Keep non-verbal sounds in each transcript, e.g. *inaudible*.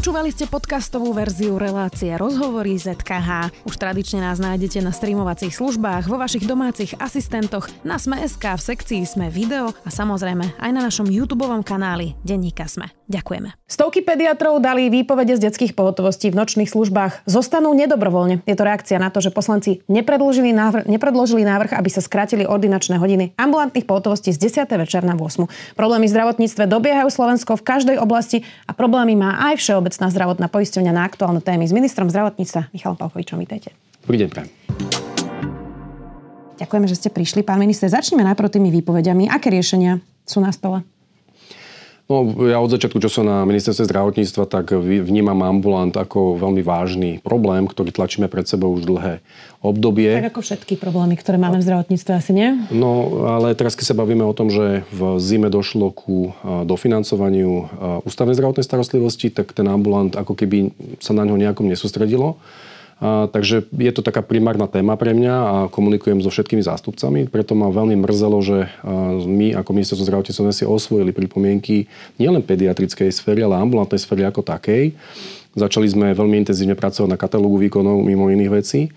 Počúvali ste podcastovú verziu relácie Rozhovory ZKH. Už tradične nás nájdete na streamovacích službách, vo vašich domácich asistentoch, na Sme.sk, v sekcii Sme video a samozrejme aj na našom YouTube kanáli Denníka Sme. Ďakujeme. Stovky pediatrov dali výpovede z detských pohotovostí v nočných službách. Zostanú nedobrovoľne. Je to reakcia na to, že poslanci nepredložili návrh, nepredložili návrh aby sa skrátili ordinačné hodiny ambulantných pohotovostí z 10. večer na 8. Problémy v zdravotníctve dobiehajú Slovensko v každej oblasti a problémy má aj Všeobecná zdravotná poisťovňa na aktuálne témy s ministrom zdravotníctva Michalom Palkovičom. Vítejte. Dobrý deň, prajem. Ďakujeme, že ste prišli. Pán minister, začneme najprv tými výpovediami. Aké riešenia sú na stole? No, ja od začiatku, čo som na ministerstve zdravotníctva, tak vnímam ambulant ako veľmi vážny problém, ktorý tlačíme pred sebou už dlhé obdobie. Tak ako všetky problémy, ktoré máme v zdravotníctve, asi nie? No, ale teraz, keď sa bavíme o tom, že v zime došlo ku dofinancovaniu ústavnej zdravotnej starostlivosti, tak ten ambulant ako keby sa na ňo nejakom nesústredilo. Takže je to taká primárna téma pre mňa a komunikujem so všetkými zástupcami. Preto ma veľmi mrzelo, že my ako ministerstvo zdravotníctva sme si osvojili pripomienky nielen pediatrickej sféry, ale ambulantnej sféry ako takej. Začali sme veľmi intenzívne pracovať na katalógu výkonov mimo iných vecí.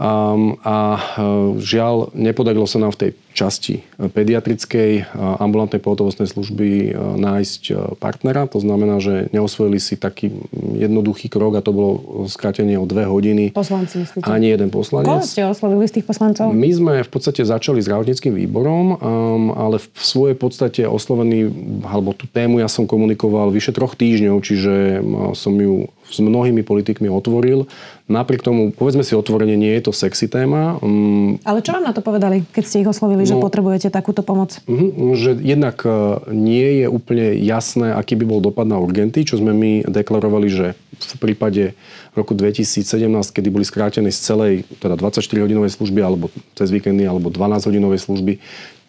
Um, a uh, žiaľ, nepodarilo sa nám v tej časti pediatrickej ambulantnej pohotovostnej služby nájsť partnera. To znamená, že neosvojili si taký jednoduchý krok a to bolo skrátenie o dve hodiny. Poslanci, myslíte? Ani jeden poslanec. Koho ste oslovili z tých poslancov? My sme v podstate začali s zdravotníckým výborom, um, ale v svojej podstate oslovený, alebo tú tému ja som komunikoval vyše troch týždňov, čiže som ju s mnohými politikmi otvoril. Napriek tomu, povedzme si otvorenie, nie je to sexy téma. Um, ale čo vám na to povedali, keď ste ich oslovili? Hovorili, no, že potrebujete takúto pomoc? Uh, že jednak e, nie je úplne jasné, aký by bol dopad na urgenty, čo sme my deklarovali, že v prípade roku 2017, kedy boli skrátené z celej teda 24-hodinovej služby alebo cez víkendy alebo 12-hodinovej služby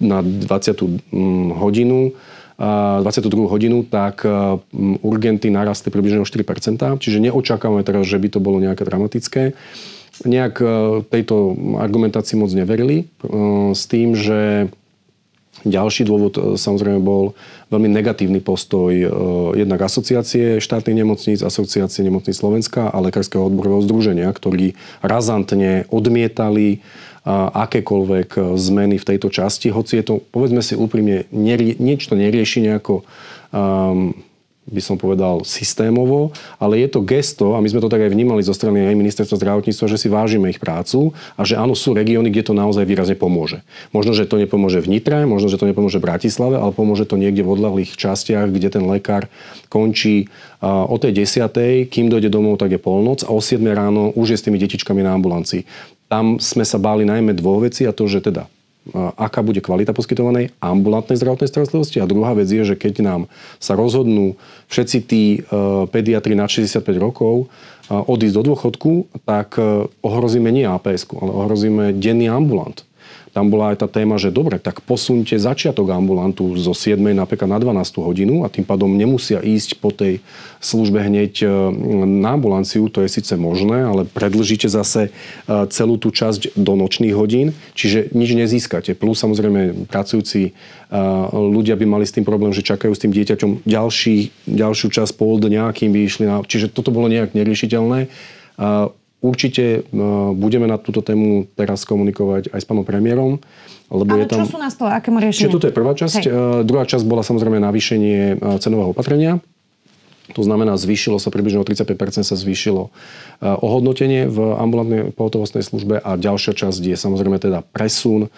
na 20 mm, hodinu, 22 hodinu, tak e, urgenty narastli približne o 4%, čiže neočakávame teraz, že by to bolo nejaké dramatické nejak e, tejto argumentácii moc neverili e, s tým, že ďalší dôvod e, samozrejme bol veľmi negatívny postoj jednak asociácie štátnych nemocníc, asociácie nemocníc Slovenska a Lekárskeho odborového združenia, ktorí razantne odmietali akékoľvek zmeny v tejto časti, hoci je to, povedzme si úprimne, niečo nerieši nejako um, by som povedal, systémovo, ale je to gesto, a my sme to tak aj vnímali zo strany aj ministerstva zdravotníctva, že si vážime ich prácu a že áno, sú regióny, kde to naozaj výrazne pomôže. Možno, že to nepomôže v Nitre, možno, že to nepomôže v Bratislave, ale pomôže to niekde v odlahlých častiach, kde ten lekár končí o tej desiatej, kým dojde domov, tak je polnoc a o 7 ráno už je s tými detičkami na ambulancii. Tam sme sa báli najmä dvoch vecí a to, že teda aká bude kvalita poskytovanej ambulantnej zdravotnej starostlivosti. A druhá vec je, že keď nám sa rozhodnú všetci tí e, pediatri na 65 rokov e, odísť do dôchodku, tak e, ohrozíme nie APS, ale ohrozíme denný ambulant tam bola aj tá téma, že dobre, tak posunte začiatok ambulantu zo 7. napríklad na 12. hodinu a tým pádom nemusia ísť po tej službe hneď e, na ambulanciu, to je síce možné, ale predlžíte zase e, celú tú časť do nočných hodín, čiže nič nezískate. Plus samozrejme pracujúci e, ľudia by mali s tým problém, že čakajú s tým dieťaťom ďalší, ďalšiu časť pol dňa, kým by išli na... Čiže toto bolo nejak neriešiteľné. Určite e, budeme na túto tému teraz komunikovať aj s pánom premiérom. Lebo Ale je tam... čo sú na stole? Akému riešeniu? Čiže toto je prvá časť. Hej. E, druhá časť bola samozrejme navýšenie e, cenového opatrenia. To znamená, zvýšilo sa približne o 35% sa zvýšilo ohodnotenie v ambulantnej pohotovostnej službe a ďalšia časť je samozrejme teda presun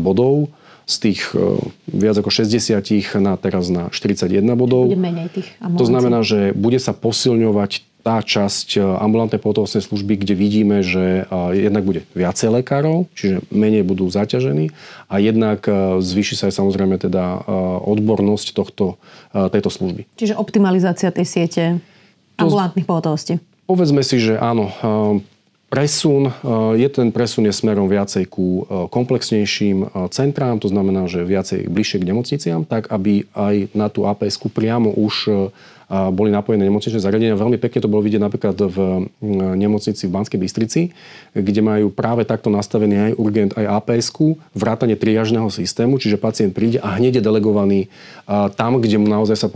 bodov z tých viac ako 60 na teraz na 41 bodov. Bude menej tých To znamená, že bude sa posilňovať tá časť e, ambulantnej pohotovostnej služby, kde vidíme, že e, jednak bude viacej lekárov, čiže menej budú zaťažení a jednak e, zvýši sa aj samozrejme teda odbornosť tohto, tejto služby. Čiže optimalizácia tej siete ambulantných pohotovostí. Povedzme si, že áno, presun, je ten presun je smerom viacej ku komplexnejším centrám, to znamená, že viacej bližšie k nemocniciam, tak aby aj na tú APS-ku priamo už boli napojené nemocničné zariadenia. Veľmi pekne to bolo vidieť napríklad v nemocnici v Banskej Bystrici, kde majú práve takto nastavený aj urgent, aj aps vrátanie triažného systému, čiže pacient príde a hneď je delegovaný tam, kde mu naozaj sa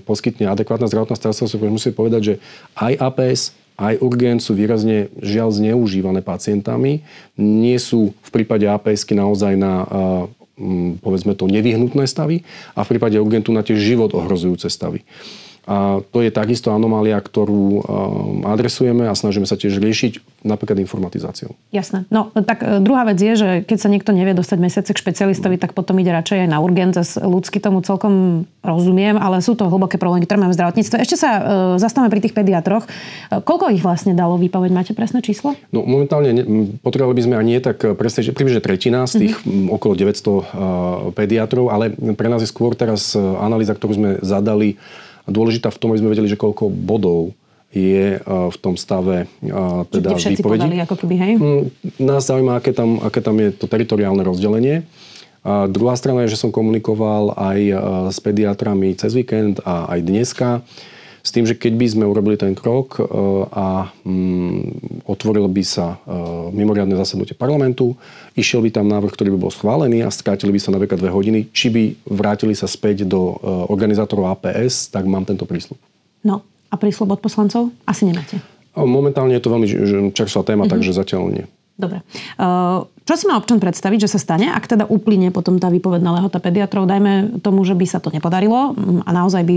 poskytne adekvátna zdravotná starostlivosť. Musím povedať, že aj APS, aj urgent sú výrazne žiaľ zneužívané pacientami. Nie sú v prípade aps naozaj na povedzme to nevyhnutné stavy a v prípade urgentu na tie život ohrozujúce stavy. A to je takisto anomália, ktorú um, adresujeme a snažíme sa tiež riešiť napríklad informatizáciou. Jasné. No tak e, druhá vec je, že keď sa niekto nevie dostať mesiace k špecialistovi, tak potom ide radšej aj na urgent. Ľudsky tomu celkom rozumiem, ale sú to hlboké problémy, ktoré máme v zdravotníctve. Ešte sa uh, zastavíme pri tých pediatroch. Koľko ich vlastne dalo výpoveď? Máte presné číslo? No momentálne ne, potrebovali by sme ani nie tak presne, že približne tretina z tých mm-hmm. okolo 900 uh, pediatrov, ale pre nás je skôr teraz analýza, ktorú sme zadali dôležitá v tom, aby sme vedeli, že koľko bodov je e, v tom stave e, teda všetci výpovedí. podali ako keby, hej? Mm, nás zaujíma, aké tam, aké tam je to teritoriálne rozdelenie. A druhá strana je, že som komunikoval aj e, s pediatrami cez víkend a aj dneska s tým, že keď by sme urobili ten krok a mm, otvoril by sa mimoriadne zasadnutie parlamentu, išiel by tam návrh, ktorý by bol schválený a strátili by sa napríklad dve hodiny, či by vrátili sa späť do organizátorov APS, tak mám tento prísľub. No, a prísľub od poslancov? Asi nemáte. Momentálne je to veľmi čerstvá téma, mm-hmm. takže zatiaľ nie. Dobre. Čo si má občan predstaviť, že sa stane, ak teda uplyne potom tá výpovedná lehota pediatrov? Dajme tomu, že by sa to nepodarilo a naozaj by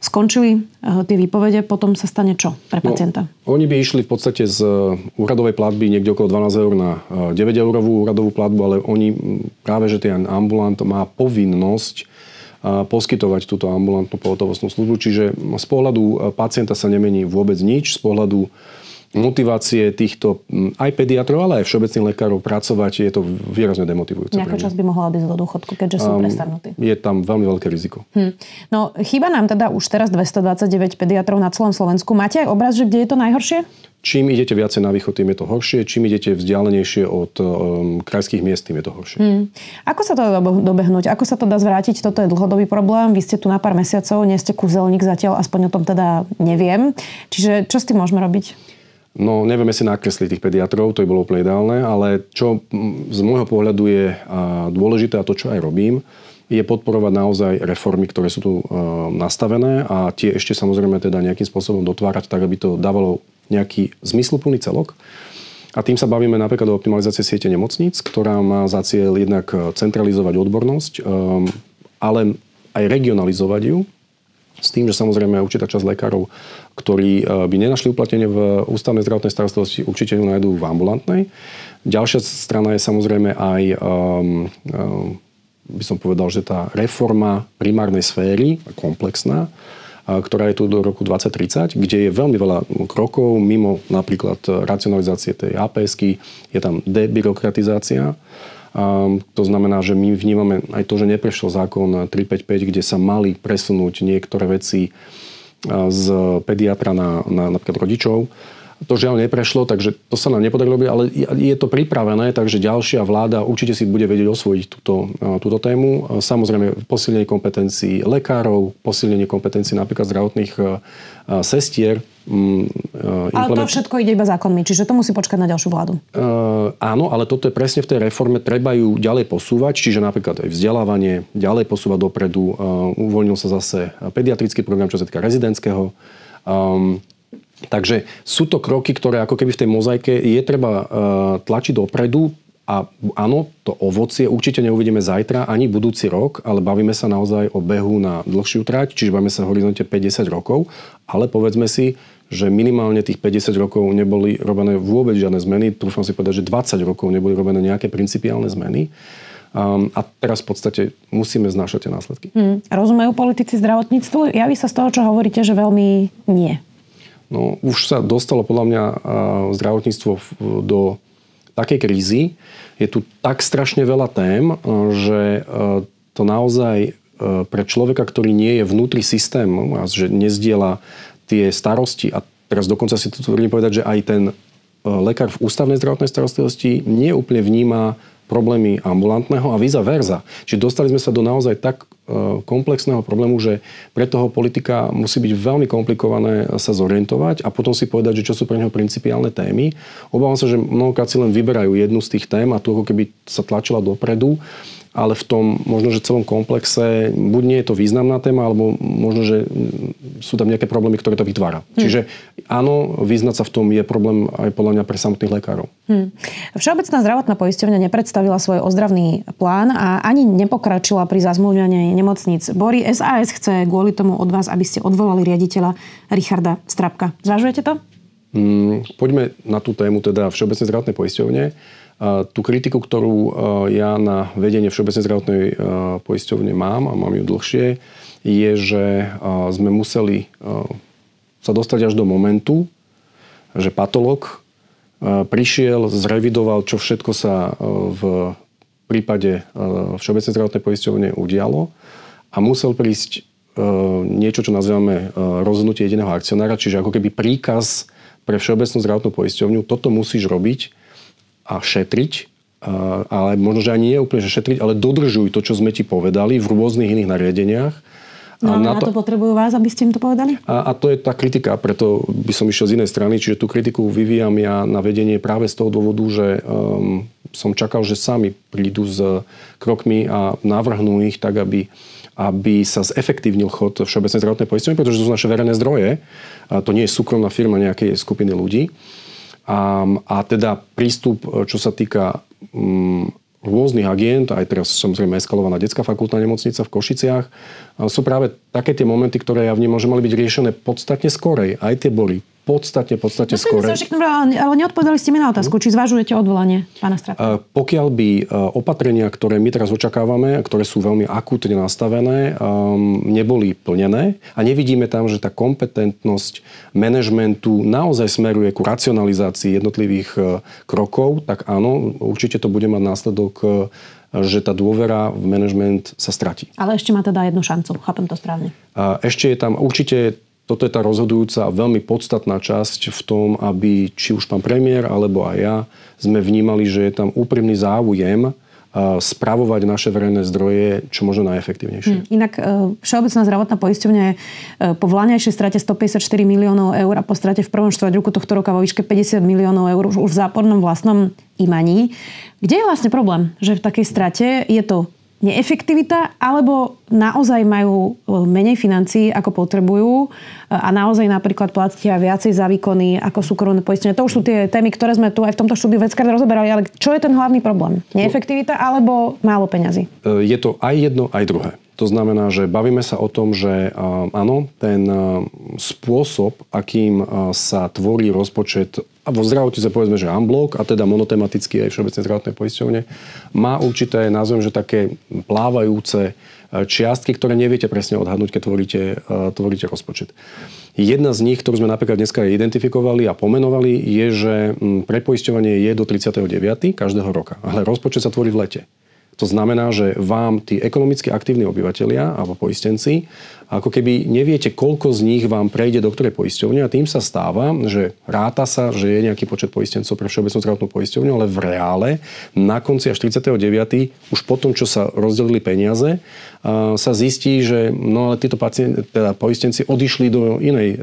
skončili eh, tie výpovede, potom sa stane čo pre no, pacienta? No, oni by išli v podstate z eh, úradovej platby niekde okolo 12 eur na 9 eh, eurovú úradovú platbu, ale oni práve, že ten ambulant má povinnosť poskytovať túto ambulantnú pohotovostnú službu. Čiže z pohľadu pacienta sa nemení vôbec nič. Z pohľadu motivácie týchto aj pediatrov, ale aj všeobecných lekárov pracovať, je to výrazne demotivujúce. Nejaký čas by mohla odísť do dôchodku, keďže sú um, prestarnutí. Je tam veľmi veľké riziko. Hm. No, chýba nám teda už teraz 229 pediatrov na celom Slovensku. Máte aj obraz, že kde je to najhoršie? Čím idete viacej na východ, tým je to horšie. Čím idete vzdialenejšie od um, krajských miest, tým je to horšie. Hmm. Ako sa to dá dobehnúť? Ako sa to dá zvrátiť? Toto je dlhodobý problém. Vy ste tu na pár mesiacov, nie ste kúzelník zatiaľ, aspoň o tom teda neviem. Čiže čo s tým môžeme robiť? No, nevieme si nakresliť tých pediatrov, to by bolo úplne ideálne, ale čo z môjho pohľadu je dôležité a to, čo aj robím, je podporovať naozaj reformy, ktoré sú tu nastavené a tie ešte samozrejme teda nejakým spôsobom dotvárať tak, aby to dávalo nejaký zmysluplný celok. A tým sa bavíme napríklad o optimalizácii siete nemocníc, ktorá má za cieľ jednak centralizovať odbornosť, ale aj regionalizovať ju, s tým, že samozrejme určitá časť lekárov, ktorí e, by nenašli uplatnenie v ústavnej zdravotnej starostlivosti, určite ju nájdú v ambulantnej. Ďalšia strana je samozrejme aj, um, um, by som povedal, že tá reforma primárnej sféry, komplexná, ktorá je tu do roku 2030, kde je veľmi veľa krokov, mimo napríklad racionalizácie tej aps je tam debyrokratizácia, To znamená, že my vnímame aj to, že neprešiel zákon 355, kde sa mali presunúť niektoré veci z pediatra na, na napríklad rodičov. To žiaľ neprešlo, takže to sa nám nepodarilo, ale je to pripravené, takže ďalšia vláda určite si bude vedieť osvojiť túto, túto tému. Samozrejme posilnenie kompetencií lekárov, posilnenie kompetencií napríklad zdravotných sestier. Mm, ale to všetko ide iba zákonmi, čiže to musí počkať na ďalšiu vládu. Uh, áno, ale toto je presne v tej reforme, treba ju ďalej posúvať, čiže napríklad aj vzdelávanie, ďalej posúvať dopredu. Uh, uvoľnil sa zase pediatrický program, čo sa týka rezidentského. Um, Takže sú to kroky, ktoré ako keby v tej mozaike je treba uh, tlačiť dopredu a áno, to ovocie určite neuvidíme zajtra ani budúci rok, ale bavíme sa naozaj o behu na dlhšiu trať, čiže bavíme sa v horizonte 50 rokov, ale povedzme si, že minimálne tých 50 rokov neboli robené vôbec žiadne zmeny. Trúfam si povedať, že 20 rokov neboli robené nejaké principiálne zmeny. Um, a teraz v podstate musíme znášať tie následky. Hmm. Rozumejú politici zdravotníctvu? Javí sa z toho, čo hovoríte, že veľmi nie. No, už sa dostalo podľa mňa zdravotníctvo do takej krízy. Je tu tak strašne veľa tém, že to naozaj pre človeka, ktorý nie je vnútri systému že nezdiela tie starosti a teraz dokonca si to tvrdím povedať, že aj ten lekár v ústavnej zdravotnej starostlivosti nie úplne vníma problémy ambulantného a viza verza. Čiže dostali sme sa do naozaj tak e, komplexného problému, že pre toho politika musí byť veľmi komplikované sa zorientovať a potom si povedať, že čo sú pre neho principiálne témy. Obávam sa, že mnohokrát si len vyberajú jednu z tých tém a tu ako keby sa tlačila dopredu ale v tom možno, že celom komplexe buď nie je to významná téma, alebo možno, že sú tam nejaké problémy, ktoré to vytvára. Hmm. Čiže áno, vyznať sa v tom je problém aj podľa mňa pre samotných lekárov. Hmm. Všeobecná zdravotná poisťovňa nepredstavila svoj ozdravný plán a ani nepokračila pri zazmluvňaní nemocníc. Bory SAS chce kvôli tomu od vás, aby ste odvolali riaditeľa Richarda Strapka. Zvažujete to? Hmm, poďme na tú tému teda Všeobecnej zdravotnej poisťovne. Tú kritiku, ktorú e, ja na vedenie Všeobecnej zdravotnej e, poisťovne mám a mám ju dlhšie, je, že e, sme museli sa dostať až do momentu, že patolog prišiel, zrevidoval, čo všetko sa v prípade Všeobecnej zdravotnej poisťovne udialo a musel prísť niečo, čo nazývame rozhodnutie jediného akcionára, čiže ako keby príkaz pre Všeobecnú zdravotnú poisťovňu, toto musíš robiť, a šetriť, ale možno, že ani nie úplne, že šetriť, ale dodržuj to, čo sme ti povedali v rôznych iných nariadeniach. No ale na to, na to potrebujú vás, aby ste im to povedali? A, a to je tá kritika, preto by som išiel z inej strany, čiže tú kritiku vyvíjam ja na vedenie práve z toho dôvodu, že um, som čakal, že sami prídu s krokmi a navrhnú ich tak, aby aby sa zefektívnil chod Všeobecnej zdravotnej poisťovne, pretože to sú naše verejné zdroje. A to nie je súkromná firma nejakej skupiny ľudí. A, a teda prístup, čo sa týka um, rôznych agent, aj teraz samozrejme eskalovaná detská fakultná nemocnica v Košiciach, sú práve také tie momenty, ktoré ja vnímam, že mali byť riešené podstatne skorej. Aj tie boli podstatne, podstatne no, skôr. Ale neodpovedali ste mi na otázku, či zvažujete odvolanie pána Strata. Pokiaľ by e, opatrenia, ktoré my teraz očakávame, ktoré sú veľmi akútne nastavené, um, neboli plnené a nevidíme tam, že tá kompetentnosť manažmentu naozaj smeruje ku racionalizácii jednotlivých e, krokov, tak áno, určite to bude mať následok e, že tá dôvera v manažment sa stratí. Ale ešte má teda jednu šancu, chápem to správne. Ešte je tam, určite toto je tá rozhodujúca a veľmi podstatná časť v tom, aby či už pán premiér alebo aj ja sme vnímali, že je tam úprimný záujem spravovať naše verejné zdroje čo možno najefektívnejšie. Hmm. Inak e, Všeobecná zdravotná poisťovňa je e, po vláňajšej strate 154 miliónov eur a po strate v prvom štvrť roku tohto roka vo výške 50 miliónov eur už v zápornom vlastnom imaní. Kde je vlastne problém? Že v takej strate je to neefektivita, alebo naozaj majú e, menej financií, ako potrebujú e, a naozaj napríklad platia viacej za výkony ako súkromné poistenie. To už sú tie témy, ktoré sme tu aj v tomto štúdiu veckrát rozoberali, ale čo je ten hlavný problém? Neefektivita alebo málo peňazí? E, je to aj jedno, aj druhé. To znamená, že bavíme sa o tom, že áno, ten spôsob, akým sa tvorí rozpočet a vo zdravotnice povedzme, že unblock a teda monotematicky aj všeobecné zdravotné poisťovne má určité, nazvem, že také plávajúce čiastky, ktoré neviete presne odhadnúť, keď tvoríte, tvoríte rozpočet. Jedna z nich, ktorú sme napríklad dneska identifikovali a pomenovali, je, že prepoisťovanie je do 39. každého roka. Ale rozpočet sa tvorí v lete. To znamená, že vám tí ekonomicky aktívni obyvateľia alebo poistenci, ako keby neviete, koľko z nich vám prejde do ktorej poisťovne a tým sa stáva, že ráta sa, že je nejaký počet poistencov pre všeobecnú zdravotnú poisťovňu, ale v reále na konci až 39. už po tom, čo sa rozdelili peniaze, sa zistí, že no ale títo pacienti, teda poistenci odišli do inej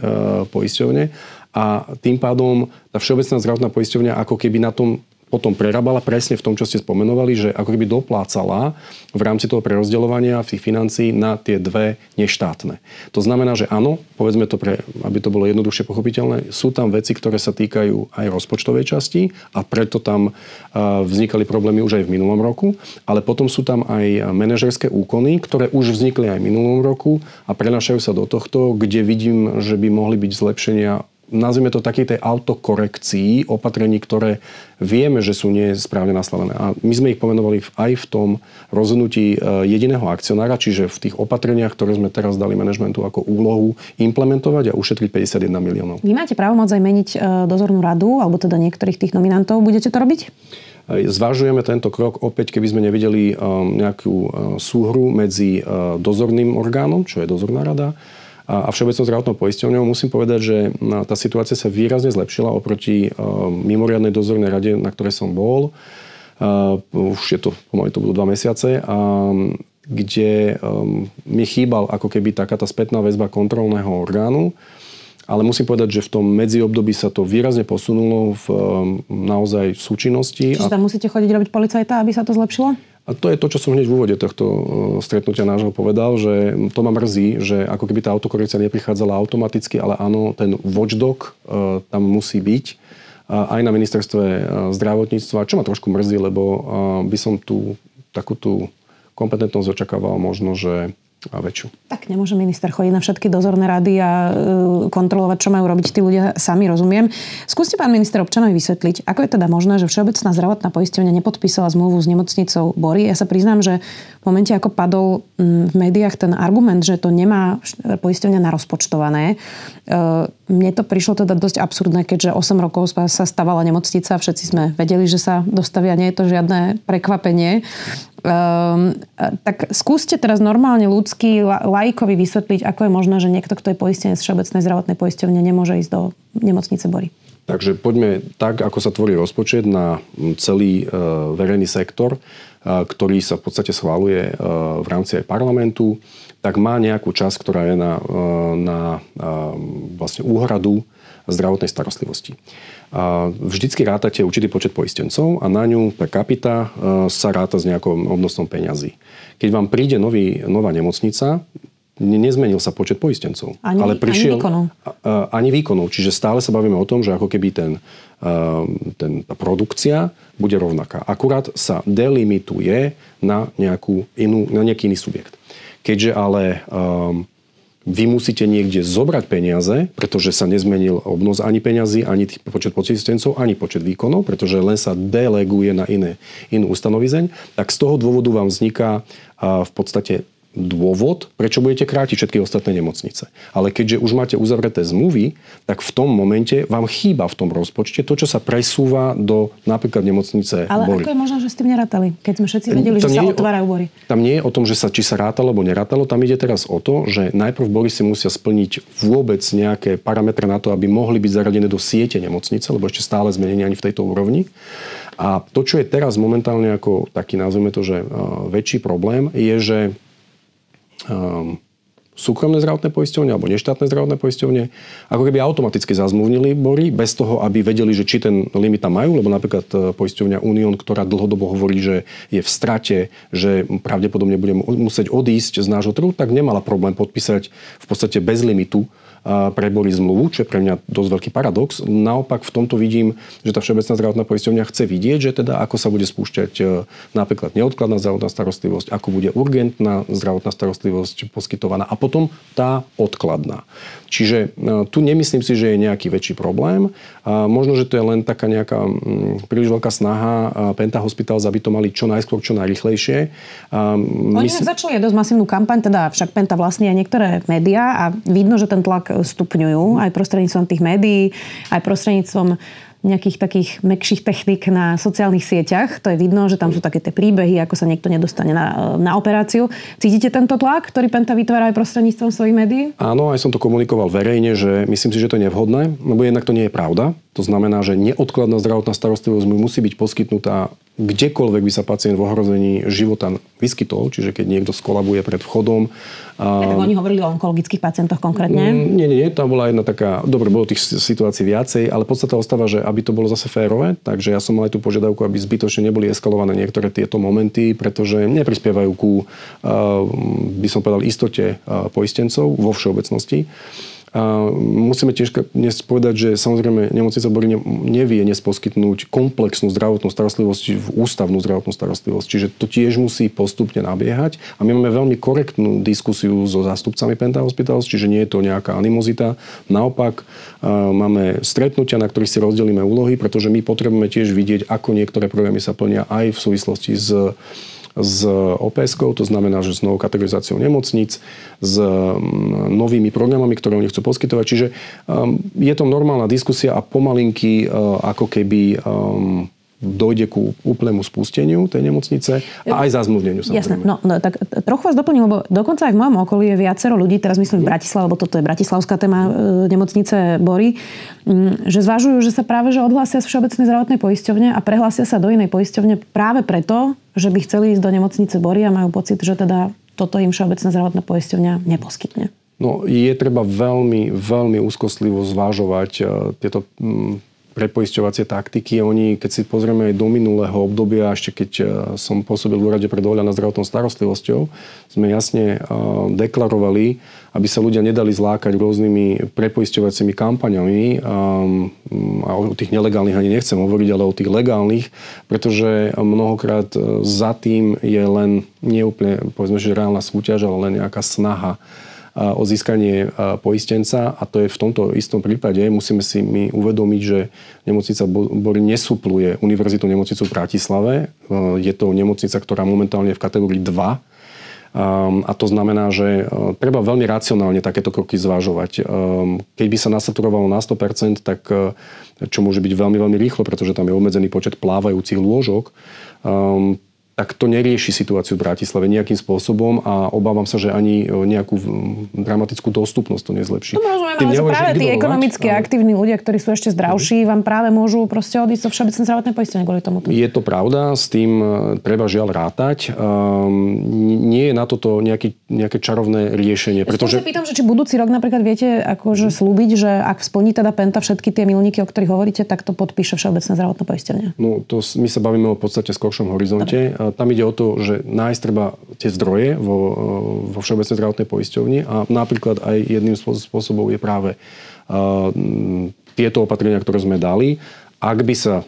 poisťovne a tým pádom tá všeobecná zdravotná poisťovňa ako keby na tom potom prerábala presne v tom, čo ste spomenovali, že ako keby doplácala v rámci toho prerozdeľovania tých financií na tie dve neštátne. To znamená, že áno, povedzme to, pre, aby to bolo jednoduchšie pochopiteľné, sú tam veci, ktoré sa týkajú aj rozpočtovej časti a preto tam vznikali problémy už aj v minulom roku, ale potom sú tam aj manažerské úkony, ktoré už vznikli aj v minulom roku a prenašajú sa do tohto, kde vidím, že by mohli byť zlepšenia nazvime to takej tej autokorekcii opatrení, ktoré vieme, že sú nesprávne nastavené. A my sme ich pomenovali aj v tom rozhodnutí e, jediného akcionára, čiže v tých opatreniach, ktoré sme teraz dali manažmentu ako úlohu implementovať a ušetriť 51 miliónov. Vy máte právo môcť aj meniť e, dozornú radu, alebo teda niektorých tých nominantov. Budete to robiť? Zvažujeme tento krok opäť, keby sme nevideli e, nejakú súhru medzi dozorným orgánom, čo je dozorná rada, a Všeobecnou zdravotnou poisťovňou. Musím povedať, že tá situácia sa výrazne zlepšila oproti mimoriadnej dozornej rade, na ktorej som bol. už je to, pomaly to budú dva mesiace, kde mi chýbal ako keby taká tá spätná väzba kontrolného orgánu, ale musím povedať, že v tom medziobdobí sa to výrazne posunulo v naozaj súčinnosti. Čiže tam musíte chodiť robiť policajta, aby sa to zlepšilo? A to je to, čo som hneď v úvode tohto stretnutia nášho povedal, že to ma mrzí, že ako keby tá autokorekcia neprichádzala automaticky, ale áno, ten watchdog tam musí byť aj na ministerstve zdravotníctva, čo ma trošku mrzí, lebo by som tu takú tú kompetentnosť očakával možno, že a väčšiu. Tak nemôže minister chodiť na všetky dozorné rady a e, kontrolovať, čo majú robiť tí ľudia, sami rozumiem. Skúste, pán minister, občanovi vysvetliť, ako je teda možné, že Všeobecná zdravotná poisťovňa nepodpísala zmluvu s nemocnicou Bory. Ja sa priznám, že v momente, ako padol v médiách ten argument, že to nemá poisťovňa narozpočtované, e, mne to prišlo teda dosť absurdné, keďže 8 rokov sa stavala nemocnica, všetci sme vedeli, že sa dostavia, nie je to žiadne prekvapenie. Um, tak skúste teraz normálne ľudský lajkovi vysvetliť, ako je možné, že niekto, kto je poistený z Všeobecnej zdravotnej poisťovne, nemôže ísť do nemocnice Bory. Takže poďme tak, ako sa tvorí rozpočet na celý uh, verejný sektor, uh, ktorý sa v podstate schváluje uh, v rámci aj parlamentu, tak má nejakú časť, ktorá je na, na vlastne úhradu zdravotnej starostlivosti. Vždycky rátate určitý počet poistencov a na ňu per capita e, sa ráta s nejakou obnosom peňazí. Keď vám príde nový, nová nemocnica, nezmenil sa počet poistencov. Ani, ale prišiel, ani výkonov. Ani výkonov. Čiže stále sa bavíme o tom, že ako keby ten, e, ten, tá produkcia bude rovnaká. Akurát sa delimituje na, nejakú inú, na nejaký iný subjekt. Keďže ale um, vy musíte niekde zobrať peniaze, pretože sa nezmenil obnos ani peňazí, ani tých počet počistencov, ani počet výkonov, pretože len sa deleguje na iné, inú ustanovizeň, tak z toho dôvodu vám vzniká v podstate dôvod, prečo budete krátiť všetky ostatné nemocnice. Ale keďže už máte uzavreté zmluvy, tak v tom momente vám chýba v tom rozpočte to, čo sa presúva do napríklad nemocnice Ale Bory. ako je možné, že s tým nerátali, keď sme všetci vedeli, tam že sa otvárajú Bory? Tam nie je o tom, že sa, či sa rátalo alebo nerátalo, tam ide teraz o to, že najprv Bory si musia splniť vôbec nejaké parametre na to, aby mohli byť zaradené do siete nemocnice, lebo ešte stále zmenenie ani v tejto úrovni. A to, čo je teraz momentálne ako taký, nazveme to, že uh, väčší problém, je, že um, súkromné zdravotné poisťovne alebo neštátne zdravotné poisťovne. Ako keby automaticky zazmluvnili bory bez toho, aby vedeli, že či ten limit tam majú, lebo napríklad e, poisťovňa Unión, ktorá dlhodobo hovorí, že je v strate, že pravdepodobne bude musieť odísť z nášho trhu, tak nemala problém podpísať v podstate bez limitu preboli zmluvu, čo je pre mňa dosť veľký paradox. Naopak v tomto vidím, že tá Všeobecná zdravotná poisťovňa chce vidieť, že teda ako sa bude spúšťať e, napríklad neodkladná zdravotná starostlivosť, ako bude urgentná zdravotná starostlivosť poskytovaná a potom tá odkladná. Čiže e, tu nemyslím si, že je nejaký väčší problém. Možno, že to je len taká nejaká mm, príliš veľká snaha Penta Hospitals, aby to mali čo najskôr, čo najrychlejšie. Oni Mysl... začali dosť masívnu kampaň, teda však Penta vlastní aj niektoré médiá a vidno, že ten tlak stupňujú aj prostredníctvom tých médií, aj prostredníctvom nejakých takých mekších technik na sociálnych sieťach. To je vidno, že tam sú také tie príbehy, ako sa niekto nedostane na, na operáciu. Cítite tento tlak, ktorý Penta vytvára aj prostredníctvom svojich médií? Áno, aj som to komunikoval verejne, že myslím si, že to je nevhodné, lebo jednak to nie je pravda. To znamená, že neodkladná zdravotná starostlivosť musí byť poskytnutá kdekoľvek by sa pacient v ohrození života vyskytol, čiže keď niekto skolabuje pred vchodom. Ja, tak oni hovorili o onkologických pacientoch konkrétne? Mm, nie, nie, nie, tam bola jedna taká, dobre, bolo tých situácií viacej, ale podstata ostáva, že aby to bolo zase férové, takže ja som mal aj tú požiadavku, aby zbytočne neboli eskalované niektoré tieto momenty, pretože neprispievajú ku, by som povedal, istote poistencov vo všeobecnosti. A musíme tiež dnes povedať, že samozrejme nemocnica Bory nevie dnes poskytnúť komplexnú zdravotnú starostlivosť v ústavnú zdravotnú starostlivosť. Čiže to tiež musí postupne nabiehať. A my máme veľmi korektnú diskusiu so zástupcami Penta Hospitals, čiže nie je to nejaká animozita. Naopak máme stretnutia, na ktorých si rozdelíme úlohy, pretože my potrebujeme tiež vidieť, ako niektoré programy sa plnia aj v súvislosti s s ops to znamená, že s novou kategorizáciou nemocníc, s mm, novými programami, ktoré oni chcú poskytovať. Čiže um, je to normálna diskusia a pomalinky uh, ako keby um, dojde ku úplnému spusteniu tej nemocnice a aj zazmluvneniu samozrejme. Jasné, no, no tak trochu vás doplním, lebo dokonca aj v mojom okolí je viacero ľudí, teraz myslím v Bratislave, lebo toto je bratislavská téma e, nemocnice Bory, že zvažujú, že sa práve že odhlásia z Všeobecnej zdravotnej poisťovne a prehlásia sa do inej poisťovne práve preto, že by chceli ísť do nemocnice Bory a majú pocit, že teda toto im Všeobecná zdravotná poisťovňa neposkytne. No, je treba veľmi, veľmi úzkostlivo zvážovať e, tieto prepoisťovacie taktiky. Oni, keď si pozrieme aj do minulého obdobia, ešte keď e, som pôsobil v úrade pre dohľad nad zdravotnou starostlivosťou, sme jasne e, deklarovali, aby sa ľudia nedali zlákať rôznymi prepoisťovacími kampaňami. A o tých nelegálnych ani nechcem hovoriť, ale o tých legálnych, pretože mnohokrát e, za tým je len neúplne, povedzme, že reálna súťaž, ale len nejaká snaha o získanie poistenca a to je v tomto istom prípade. Musíme si my uvedomiť, že nemocnica Bory nesupluje Univerzitu nemocnicu v Bratislave. Je to nemocnica, ktorá momentálne je v kategórii 2 a to znamená, že treba veľmi racionálne takéto kroky zvážovať. Keď by sa nasaturovalo na 100%, tak čo môže byť veľmi, veľmi rýchlo, pretože tam je obmedzený počet plávajúcich lôžok, tak to nerieši situáciu v Bratislave nejakým spôsobom a obávam sa, že ani e, nejakú dramatickú dostupnosť to nezlepší. To rozumiem, ale práve tí ekonomicky ale... aktívni ľudia, ktorí sú ešte zdravší, mm-hmm. vám práve môžu proste odísť zo všeobecné zdravotné poistenie kvôli tomu. Je to pravda, s tým e, treba žiaľ rátať. Um, nie je na toto nejaký, nejaké čarovné riešenie. Pretože... Ja sa pýtam, že či budúci rok napríklad viete akože slúbiť, že ak splní teda Penta všetky tie milníky, o ktorých hovoríte, tak to podpíše všeobecné zdravotné poistenie. No to my sa bavíme o podstate skoršom horizonte. Dobre tam ide o to, že nájsť treba tie zdroje vo, vo Všeobecnej zdravotnej poisťovni a napríklad aj jedným spôsobom je práve uh, tieto opatrenia, ktoré sme dali. Ak by sa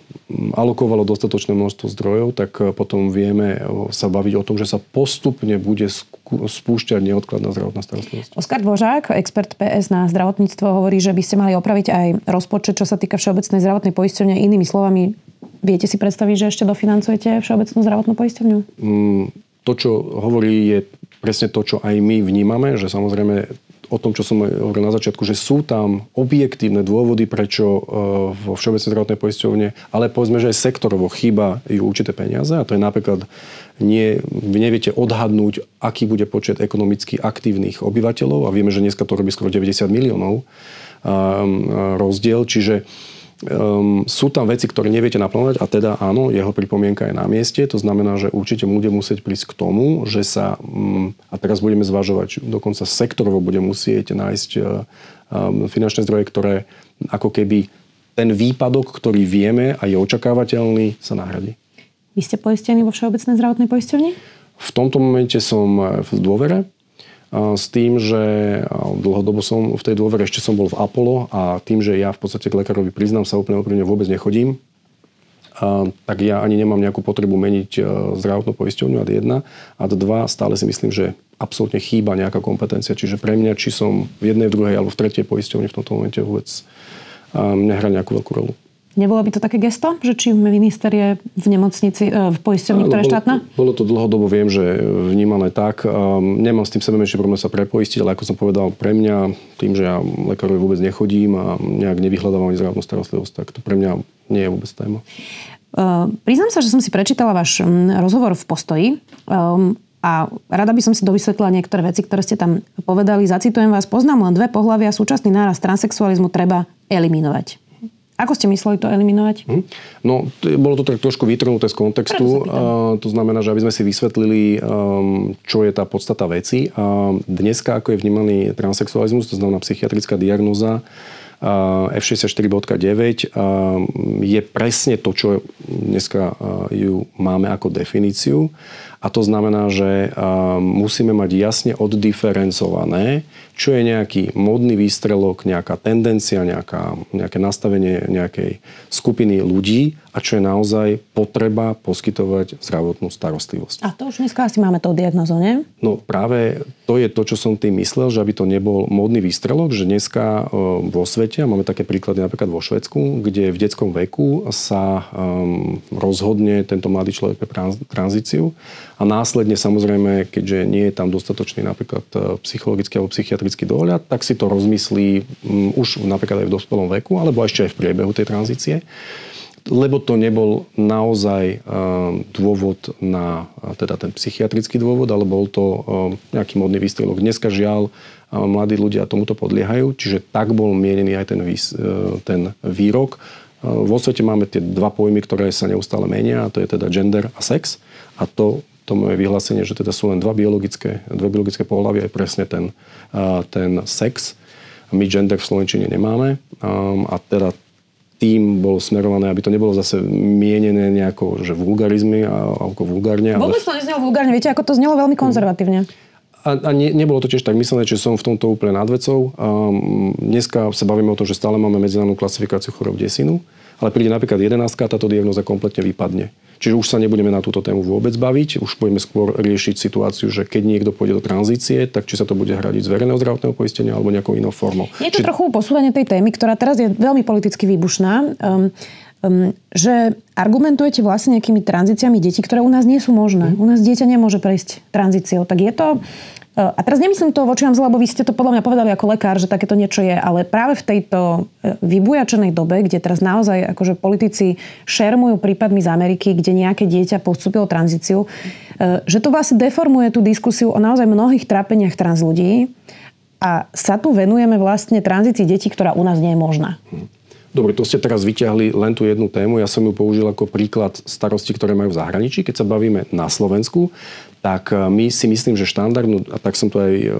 alokovalo dostatočné množstvo zdrojov, tak potom vieme sa baviť o tom, že sa postupne bude spúšťať neodkladná zdravotná starostlivosť. Oskar Dvožák, expert PS na zdravotníctvo, hovorí, že by ste mali opraviť aj rozpočet, čo sa týka Všeobecnej zdravotnej poisťovne. Inými slovami, Viete si predstaviť, že ešte dofinancujete Všeobecnú zdravotnú poisťovňu? Mm, to, čo hovorí, je presne to, čo aj my vnímame, že samozrejme o tom, čo som hovoril na začiatku, že sú tam objektívne dôvody, prečo e, vo Všeobecnej zdravotnej poisťovne, ale povedzme, že aj sektorovo chýba ju určité peniaze a to je napríklad nie, vy neviete odhadnúť, aký bude počet ekonomicky aktívnych obyvateľov a vieme, že dneska to robí skoro 90 miliónov rozdiel, čiže Um, sú tam veci, ktoré neviete naplánovať a teda áno, jeho pripomienka je na mieste. To znamená, že určite bude musieť prísť k tomu, že sa, um, a teraz budeme zvažovať, dokonca sektorovo bude musieť nájsť um, finančné zdroje, ktoré ako keby ten výpadok, ktorý vieme a je očakávateľný, sa nahradí. Vy ste poistení vo Všeobecnej zdravotnej poisťovni? V tomto momente som v dôvere s tým, že dlhodobo som v tej dôvere, ešte som bol v Apollo a tým, že ja v podstate k lekárovi priznám sa úplne úprimne vôbec nechodím, tak ja ani nemám nejakú potrebu meniť e, zdravotnú poisťovňu ad 1. Ad 2 stále si myslím, že absolútne chýba nejaká kompetencia. Čiže pre mňa, či som v jednej, v druhej alebo v tretej poisťovni v tomto momente vôbec nehrá nejakú veľkú rolu. Nebolo by to také gesto, že či minister je v nemocnici, e, v poisťovni, ktorá je štátna? Bolo, to dlhodobo, viem, že vnímané tak. Um, nemám s tým sebe menší problém sa prepoistiť, ale ako som povedal, pre mňa, tým, že ja lekárovi vôbec nechodím a nejak nevyhľadávam zdravotnú starostlivosť, tak to pre mňa nie je vôbec téma. Uh, priznám sa, že som si prečítala váš rozhovor v postoji. Um, a rada by som si dovysvetlila niektoré veci, ktoré ste tam povedali. Zacitujem vás. Poznám len dve pohľavia. Súčasný náraz transexualizmu treba eliminovať. Ako ste mysleli to eliminovať? Hm. No, t- bolo to tak trošku vytrhnuté z kontextu. Uh, to znamená, že aby sme si vysvetlili, um, čo je tá podstata veci. Uh, dneska, ako je vnímaný transexualizmus, to znamená psychiatrická diagnoza, F64.9 je presne to, čo dneska ju máme ako definíciu. A to znamená, že musíme mať jasne oddiferencované, čo je nejaký modný výstrelok, nejaká tendencia, nejaká, nejaké nastavenie nejakej skupiny ľudí a čo je naozaj potreba poskytovať zdravotnú starostlivosť. A to už dneska asi máme tou diagnozou, nie? No práve to je to, čo som tým myslel, že aby to nebol módny výstrelok, že dneska e, vo svete, a máme také príklady napríklad vo Švedsku, kde v detskom veku sa um, rozhodne tento mladý človek pre tranzíciu a následne samozrejme, keďže nie je tam dostatočný napríklad e, psychologický alebo psychiatrický dohľad, tak si to rozmyslí um, už napríklad aj v dospelom veku alebo ešte aj v priebehu tej tranzície. lebo to nebol naozaj dôvod na teda ten psychiatrický dôvod, ale bol to nejaký modný výstrelok. Dneska žiaľ mladí ľudia tomuto podliehajú, čiže tak bol mienený aj ten, výs, ten výrok. Vo svete máme tie dva pojmy, ktoré sa neustále menia, a to je teda gender a sex. A to to moje vyhlásenie, že teda sú len dva biologické, dve biologické pohľavy, je presne ten, ten sex. My gender v Slovenčine nemáme a teda tým bolo smerované, aby to nebolo zase mienené nejako, že vulgarizmy a, ako vulgárne. Vôbec ale... to neznelo vulgárne, viete, ako to znelo veľmi konzervatívne. A, a ne, nebolo to tiež tak myslené, že som v tomto úplne nad vecou. Um, dneska sa bavíme o tom, že stále máme medzinárodnú klasifikáciu chorob desinu, ale príde napríklad 11 táto diagnoza kompletne vypadne. Čiže už sa nebudeme na túto tému vôbec baviť, už budeme skôr riešiť situáciu, že keď niekto pôjde do tranzície, tak či sa to bude hradiť z verejného zdravotného poistenia alebo nejakou inou formou. Je to Či... trochu posúvanie tej témy, ktorá teraz je veľmi politicky výbušná. Um, um, že argumentujete vlastne nejakými tranzíciami detí, ktoré u nás nie sú možné. Mm. U nás dieťa nemôže prejsť tranzíciou. Tak je to a teraz nemyslím to voči vám zle, lebo vy ste to podľa mňa povedali ako lekár, že takéto niečo je, ale práve v tejto e, vybujačenej dobe, kde teraz naozaj akože politici šermujú prípadmi z Ameriky, kde nejaké dieťa postupilo tranzíciu, e, že to vlastne deformuje tú diskusiu o naozaj mnohých trápeniach trans ľudí a sa tu venujeme vlastne tranzícii detí, ktorá u nás nie je možná. Dobre, to ste teraz vyťahli len tú jednu tému. Ja som ju použil ako príklad starosti, ktoré majú v zahraničí. Keď sa bavíme na Slovensku, tak e, my si myslím, že štandardnú, a tak som to aj, e,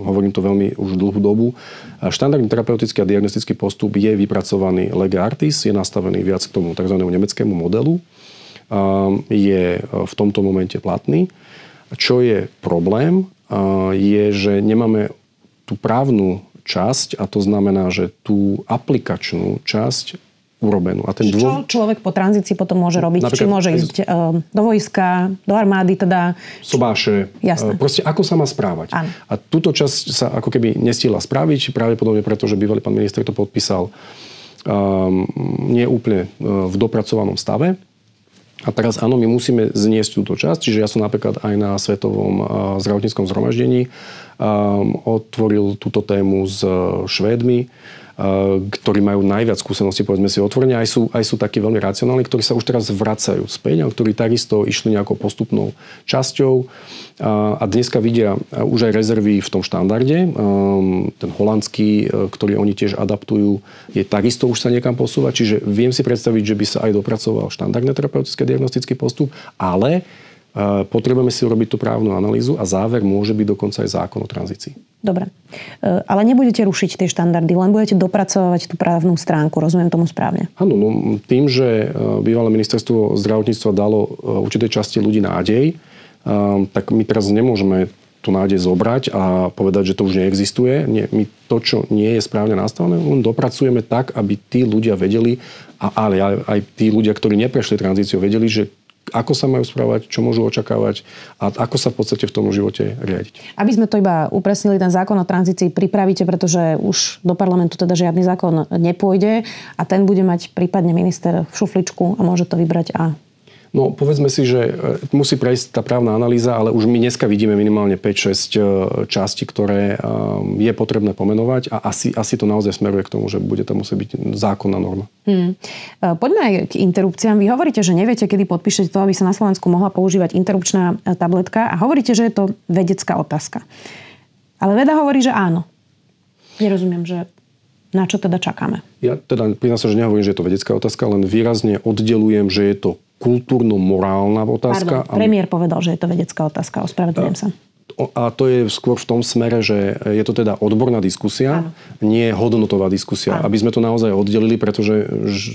hovorím to veľmi už dlhú dobu, štandardný terapeutický a diagnostický postup je vypracovaný lege artis, je nastavený viac k tomu tzv. nemeckému modelu, je v tomto momente platný. Čo je problém, je, že nemáme tú právnu časť a to znamená, že tú aplikačnú časť urobenú. A ten dô... Čo človek po tranzícii potom môže robiť? Napríklad, Či môže ísť uh, do vojska, do armády teda? Sobáše. Jasné. Uh, proste ako sa má správať. Áno. A túto časť sa ako keby nestihla spraviť, práve podobne preto, že bývalý pán minister to podpísal um, nie úplne uh, v dopracovanom stave. A teraz áno, my musíme zniesť túto časť, čiže ja som napríklad aj na Svetovom zdravotníckom zhromaždení um, otvoril túto tému s Švédmi, ktorí majú najviac skúseností, povedzme si otvorene, aj sú, aj sú takí veľmi racionálni, ktorí sa už teraz vracajú späť a ktorí takisto išli nejakou postupnou časťou a dneska vidia už aj rezervy v tom štandarde. Ten holandský, ktorý oni tiež adaptujú, je takisto už sa niekam posúvať, čiže viem si predstaviť, že by sa aj dopracoval štandardný terapeutický diagnostický postup, ale potrebujeme si urobiť tú právnu analýzu a záver môže byť dokonca aj zákon o tranzícii. Dobre. E, ale nebudete rušiť tie štandardy, len budete dopracovať tú právnu stránku. Rozumiem tomu správne? Áno, no, tým, že e, bývalé ministerstvo zdravotníctva dalo e, určitej časti ľudí nádej, tak my teraz nemôžeme tú nádej zobrať a povedať, že to už neexistuje. Nie, my to, čo nie je správne nastavené, len dopracujeme tak, aby tí ľudia vedeli, a, ale aj, aj tí ľudia, ktorí neprešli tranzíciu, vedeli, že ako sa majú správať, čo môžu očakávať a ako sa v podstate v tom živote riadiť. Aby sme to iba upresnili, ten zákon o tranzícii pripravíte, pretože už do parlamentu teda žiadny zákon nepôjde a ten bude mať prípadne minister v šufličku a môže to vybrať a No povedzme si, že e, musí prejsť tá právna analýza, ale už my dneska vidíme minimálne 5-6 e, častí, ktoré e, je potrebné pomenovať a asi, asi to naozaj smeruje k tomu, že bude to musieť byť zákonná norma. Hmm. Poďme aj k interrupciám. Vy hovoríte, že neviete, kedy podpíšete to, aby sa na Slovensku mohla používať interrupčná tabletka a hovoríte, že je to vedecká otázka. Ale veda hovorí, že áno. Nerozumiem, že na čo teda čakáme? Ja teda priznám sa, že nehovorím, že je to vedecká otázka, len výrazne oddelujem, že je to kultúrno-morálna otázka. Pardon, premiér povedal, že je to vedecká otázka. Ospravedlňujem sa. A to je skôr v tom smere, že je to teda odborná diskusia, Áno. nie hodnotová diskusia. Áno. Aby sme to naozaj oddelili, pretože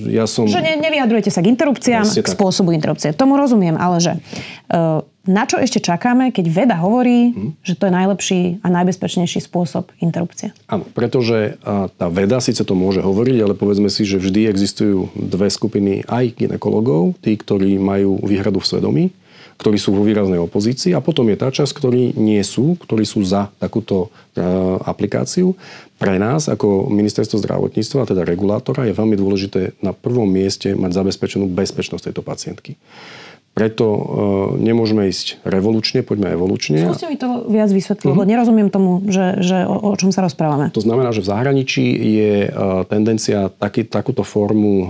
ja som... Že ne, nevyjadrujete sa k interrupciám, k spôsobu interrupcie. Tomu rozumiem, ale že uh, na čo ešte čakáme, keď veda hovorí, hmm. že to je najlepší a najbezpečnejší spôsob interrupcie? Áno, pretože tá veda síce to môže hovoriť, ale povedzme si, že vždy existujú dve skupiny aj ginekologov, tí, ktorí majú výhradu v svedomí, ktorí sú vo výraznej opozícii a potom je tá časť, ktorí nie sú, ktorí sú za takúto e, aplikáciu. Pre nás ako ministerstvo zdravotníctva, teda regulátora, je veľmi dôležité na prvom mieste mať zabezpečenú bezpečnosť tejto pacientky Preto uh, nemôžeme ísť revolučne, poďme evolučne. Skúste mi to viac vysvetliť, uh-huh. lebo nerozumiem tomu, že, že o, o čom sa rozprávame. To znamená, že v zahraničí je uh, tendencia taký, takúto formu um,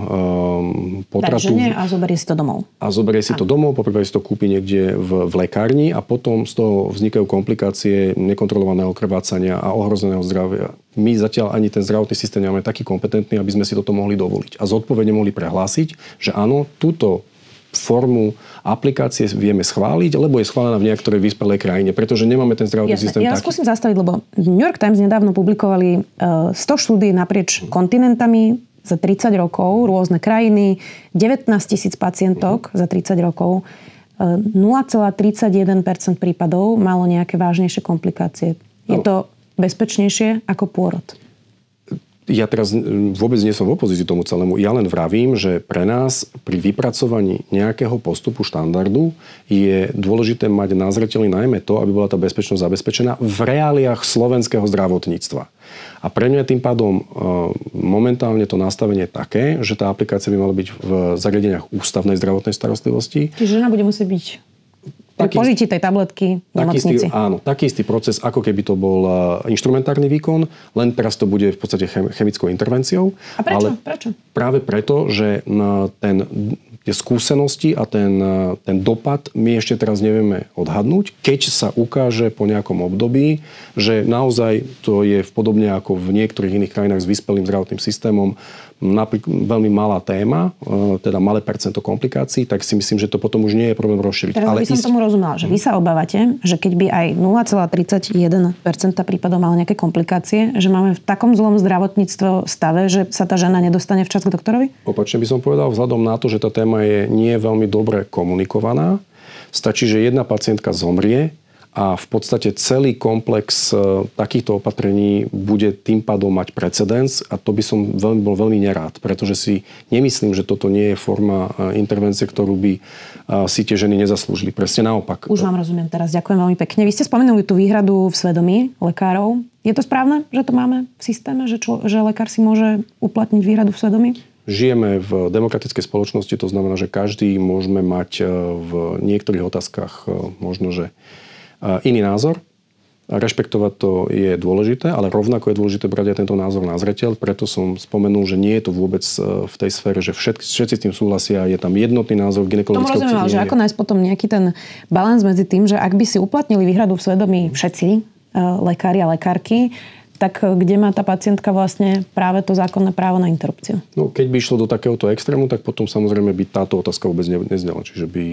potratu... Daj a zoberie si to domov. A zoberie si to domov, poprvé si to kúpi niekde v, v lekárni a potom z toho vznikajú komplikácie nekontrolovaného krvácania a ohrozeného zdravia. My zatiaľ ani ten zdravotný systém nemáme taký kompetentný, aby sme si toto mohli dovoliť. A zodpovedne mohli prehlásiť, že áno, túto formu aplikácie vieme schváliť, lebo je schválená v niektorej vyspelej krajine, pretože nemáme ten zdravotný Jasne. systém ja taký. skúsim zastaviť, lebo New York Times nedávno publikovali 100 e, štúdí naprieč kontinentami za 30 rokov, rôzne krajiny, 19 tisíc pacientok za 30 rokov. 0,31% e, prípadov malo nejaké vážnejšie komplikácie. Je to bezpečnejšie ako pôrod ja teraz vôbec nie som v opozícii tomu celému. Ja len vravím, že pre nás pri vypracovaní nejakého postupu štandardu je dôležité mať na zreteli najmä to, aby bola tá bezpečnosť zabezpečená v reáliách slovenského zdravotníctva. A pre mňa tým pádom e, momentálne to nastavenie je také, že tá aplikácia by mala byť v zariadeniach ústavnej zdravotnej starostlivosti. Čiže žena bude musieť byť taký, Požite tej tabletky v nemocnici. Istý, áno, taký istý proces, ako keby to bol uh, inštrumentárny výkon, len teraz to bude v podstate chemickou intervenciou. A prečo? Ale prečo? Práve preto, že ten tie skúsenosti a ten, ten dopad my ešte teraz nevieme odhadnúť. Keď sa ukáže po nejakom období, že naozaj to je podobne ako v niektorých iných krajinách s vyspelým zdravotným systémom, napríklad veľmi malá téma, e, teda malé percento komplikácií, tak si myslím, že to potom už nie je problém rozšíriť. Teraz Ale by som ísť... tomu rozumela, že vy sa obávate, že keď by aj 0,31% prípadov malo nejaké komplikácie, že máme v takom zlom zdravotníctve stave, že sa tá žena nedostane včas k doktorovi? Opačne by som povedal, vzhľadom na to, že tá téma je nie veľmi dobre komunikovaná, stačí, že jedna pacientka zomrie, a v podstate celý komplex e, takýchto opatrení bude tým pádom mať precedens a to by som veľmi, bol veľmi nerád, pretože si nemyslím, že toto nie je forma e, intervencie, ktorú by e, si tie ženy nezaslúžili. Presne naopak. Už vám rozumiem teraz. Ďakujem veľmi pekne. Vy ste spomenuli tú výhradu v svedomí lekárov. Je to správne, že to máme v systéme, že, člo, že lekár si môže uplatniť výhradu v svedomí? Žijeme v demokratickej spoločnosti, to znamená, že každý môžeme mať v niektorých otázkach možno, že iný názor. Rešpektovať to je dôležité, ale rovnako je dôležité brať aj tento názor na zreteľ. Preto som spomenul, že nie je to vôbec e, v tej sfére, že všetci, všetci s tým súhlasia, je tam jednotný názor v gynekologického Tomu rozumiem, že ako nájsť potom nejaký ten balans medzi tým, že ak by si uplatnili výhradu v svedomí všetci, e, lekári a lekárky, tak kde má tá pacientka vlastne práve to zákonné právo na interrupciu? No, keď by išlo do takéhoto extrému, tak potom samozrejme by táto otázka vôbec neznela. Čiže by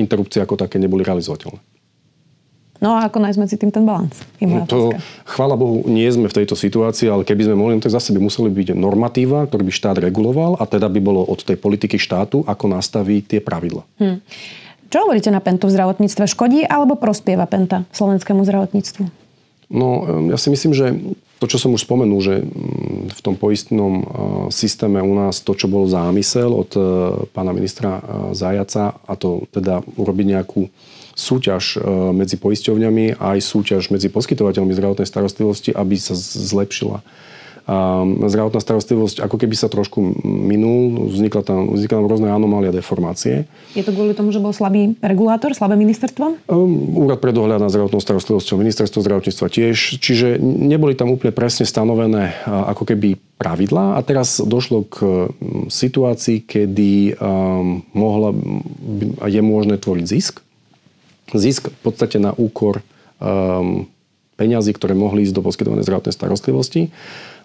interrupcie ako také neboli realizovateľné. No a ako nájsť medzi tým ten balans? No to, chvála Bohu, nie sme v tejto situácii, ale keby sme mohli, tak zase by museli byť normatíva, ktorý by štát reguloval a teda by bolo od tej politiky štátu, ako nastaví tie pravidla. Hmm. Čo hovoríte na Pentu v zdravotníctve? Škodí alebo prospieva Penta slovenskému zdravotníctvu? No, ja si myslím, že to, čo som už spomenul, že mm, v tom poistnom systéme u nás to, čo bol zámysel od e, pána ministra Zajaca, a to teda urobiť nejakú súťaž e, medzi poisťovňami a aj súťaž medzi poskytovateľmi zdravotnej starostlivosti, aby sa zlepšila a zdravotná starostlivosť ako keby sa trošku minul, vznikla tam, vznikla tam rôzne anomálie a deformácie. Je to kvôli tomu, že bol slabý regulátor, slabé ministerstvo? Um, Úrad pre dohľad nad zdravotnou starostlivosťou, ministerstvo zdravotníctva tiež, čiže neboli tam úplne presne stanovené ako keby pravidlá a teraz došlo k situácii, kedy um, mohla, je možné tvoriť zisk zisk v podstate na úkor um, peňazí, ktoré mohli ísť do poskytovanej zdravotnej starostlivosti.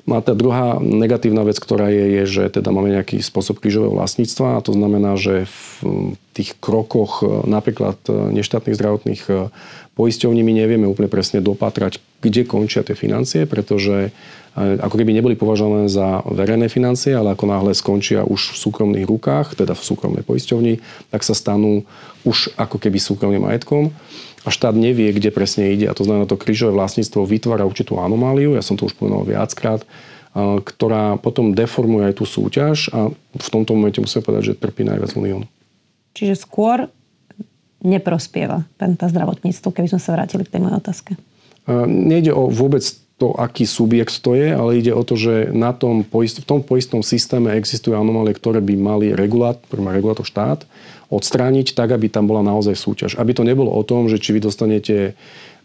No a tá druhá negatívna vec, ktorá je, je, že teda máme nejaký spôsob krížového vlastníctva a to znamená, že v tých krokoch e, napríklad e, neštátnych zdravotných e, poisťovní my nevieme úplne presne dopatrať, kde končia tie financie, pretože ako keby neboli považované za verejné financie, ale ako náhle skončia už v súkromných rukách, teda v súkromnej poisťovni, tak sa stanú už ako keby súkromným majetkom a štát nevie, kde presne ide. A to znamená, to krížové vlastníctvo vytvára určitú anomáliu, ja som to už povedal viackrát, ktorá potom deformuje aj tú súťaž a v tomto momente musím povedať, že trpí najviac Unión. Čiže skôr neprospieva Penta zdravotníctvo, keby sme sa vrátili k tej mojej otázke. Nejde o vôbec to, aký subjekt to je, ale ide o to, že na tom v tom poistnom systéme existujú anomálie, ktoré by mali regulát, má regulátor štát, odstrániť tak, aby tam bola naozaj súťaž. Aby to nebolo o tom, že či vy dostanete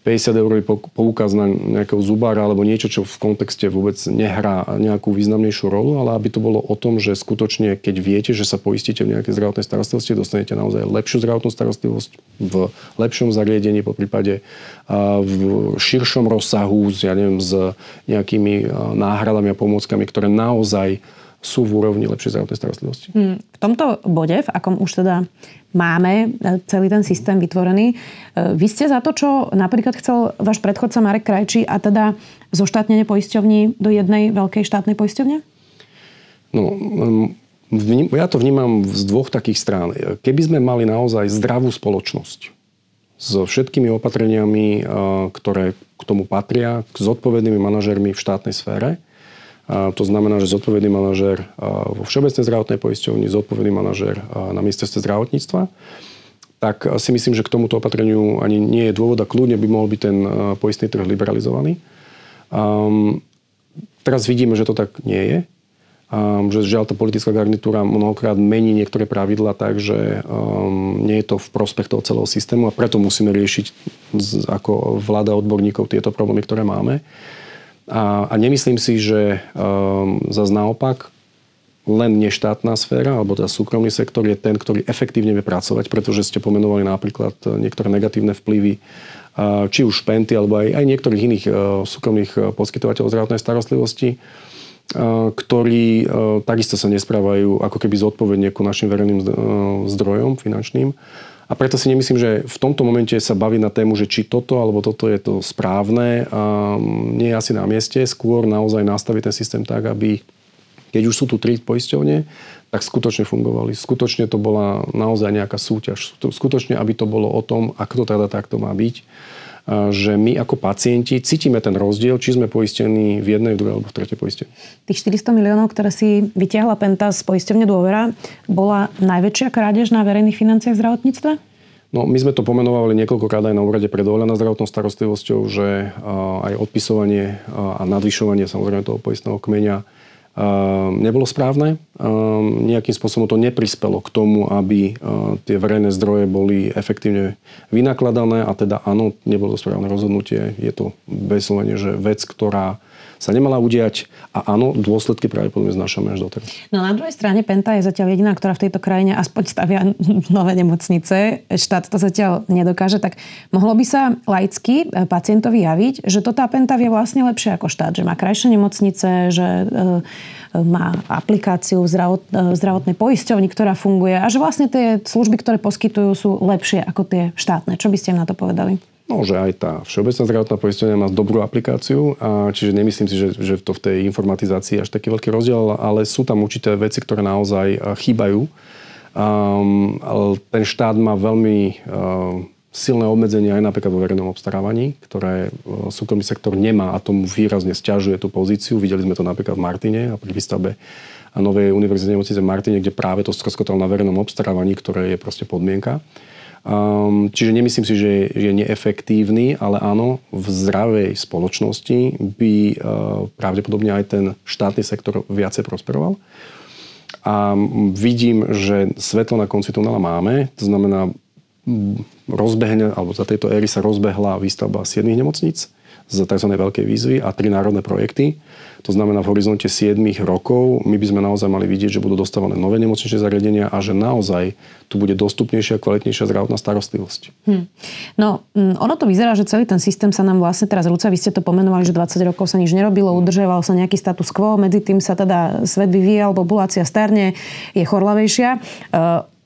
50 eurový poukaz na nejakého zubára alebo niečo, čo v kontexte vôbec nehrá nejakú významnejšiu rolu, ale aby to bolo o tom, že skutočne, keď viete, že sa poistíte v nejakej zdravotnej starostlivosti, dostanete naozaj lepšiu zdravotnú starostlivosť v lepšom zariadení, po prípade v širšom rozsahu, ja neviem, s nejakými náhradami a pomôckami, ktoré naozaj sú v úrovni lepšej zdravotnej starostlivosti. Hmm. V tomto bode, v akom už teda máme e, celý ten systém vytvorený, e, vy ste za to, čo napríklad chcel váš predchodca Marek Krajčí a teda zoštátnenie poisťovní do jednej veľkej štátnej poisťovne? No, ja to vnímam z dvoch takých strán. Keby sme mali naozaj zdravú spoločnosť so všetkými opatreniami, e, ktoré k tomu patria, s zodpovednými manažermi v štátnej sfére, to znamená, že zodpovedný manažér vo Všeobecnej zdravotnej poisťovni, zodpovedný manažér na ministerstve zdravotníctva, tak si myslím, že k tomuto opatreniu ani nie je dôvod a kľudne by mohol byť ten poistný trh liberalizovaný. Um, teraz vidíme, že to tak nie je. Um, že žiaľ tá politická garnitúra mnohokrát mení niektoré pravidla tak, že um, nie je to v prospech toho celého systému a preto musíme riešiť z, ako vláda odborníkov tieto problémy, ktoré máme. A, a nemyslím si, že um, zase naopak len neštátna sféra, alebo teda súkromný sektor je ten, ktorý efektívne vie pracovať, pretože ste pomenovali napríklad niektoré negatívne vplyvy, uh, či už Penty, alebo aj, aj niektorých iných uh, súkromných uh, poskytovateľov zdravotnej starostlivosti, ktorí takisto sa nesprávajú ako keby zodpovedne ku našim verejným zdrojom finančným. A preto si nemyslím, že v tomto momente sa baví na tému, že či toto alebo toto je to správne, a nie je asi na mieste. Skôr naozaj nastaviť ten systém tak, aby keď už sú tu tri poisťovne, tak skutočne fungovali. Skutočne to bola naozaj nejaká súťaž. Skutočne, aby to bolo o tom, ako to teda takto má byť že my ako pacienti cítime ten rozdiel, či sme poistení v jednej, v druhej alebo v tretej poistení. Tých 400 miliónov, ktoré si vytiahla Penta z poisťovne Dôvera, bola najväčšia krádež na verejných financiách v zdravotníctve? No, my sme to pomenovali niekoľkokrát aj na úrade pre dohľad na zdravotnou starostlivosťou, že aj odpisovanie a nadvyšovanie samozrejme toho poistného kmeňa nebolo správne. Ehm, nejakým spôsobom to neprispelo k tomu, aby ehm, tie verejné zdroje boli efektívne vynakladané a teda áno, nebolo to správne rozhodnutie. Je to vyslovene, že vec, ktorá sa nemala udiať a áno, dôsledky pravdepodobne znášame až doteraz. No na druhej strane Penta je zatiaľ jediná, ktorá v tejto krajine aspoň stavia *laughs* nové nemocnice. Štát to zatiaľ nedokáže, tak mohlo by sa laicky e, pacientovi javiť, že to tá Penta vie vlastne lepšie ako štát, že má krajšie nemocnice, že e, má aplikáciu zdravot, e, zdravotnej poisťovni, ktorá funguje a že vlastne tie služby, ktoré poskytujú, sú lepšie ako tie štátne. Čo by ste na to povedali? No, že aj tá Všeobecná zdravotná poisťovňa má dobrú aplikáciu, a čiže nemyslím si, že, že to v tej informatizácii až taký veľký rozdiel, ale sú tam určité veci, ktoré naozaj chýbajú. Um, ten štát má veľmi silné obmedzenia aj napríklad vo verejnom obstarávaní, ktoré uh, súkromný sektor nemá a tomu výrazne stiažuje tú pozíciu. Videli sme to napríklad v Martine a pri výstavbe novej univerzity nemocnice Martine, kde práve to skroskotalo na verejnom obstarávaní, ktoré je proste podmienka. Um, čiže nemyslím si, že je, je neefektívny, ale áno, v zdravej spoločnosti by uh, pravdepodobne aj ten štátny sektor viacej prosperoval. A vidím, že svetlo na konci tunela máme, to znamená, rozbehne, alebo za tejto éry sa rozbehla výstavba 7 nemocníc z tzv. veľkej výzvy a tri národné projekty. To znamená, v horizonte 7 rokov my by sme naozaj mali vidieť, že budú dostávané nové nemocničné zariadenia a že naozaj tu bude dostupnejšia a kvalitnejšia zdravotná starostlivosť. Hm. No, mm, ono to vyzerá, že celý ten systém sa nám vlastne teraz rúca. Vy ste to pomenovali, že 20 rokov sa nič nerobilo, udržoval sa nejaký status quo, medzi tým sa teda svet vyvíjal, populácia starne, je chorlavejšia.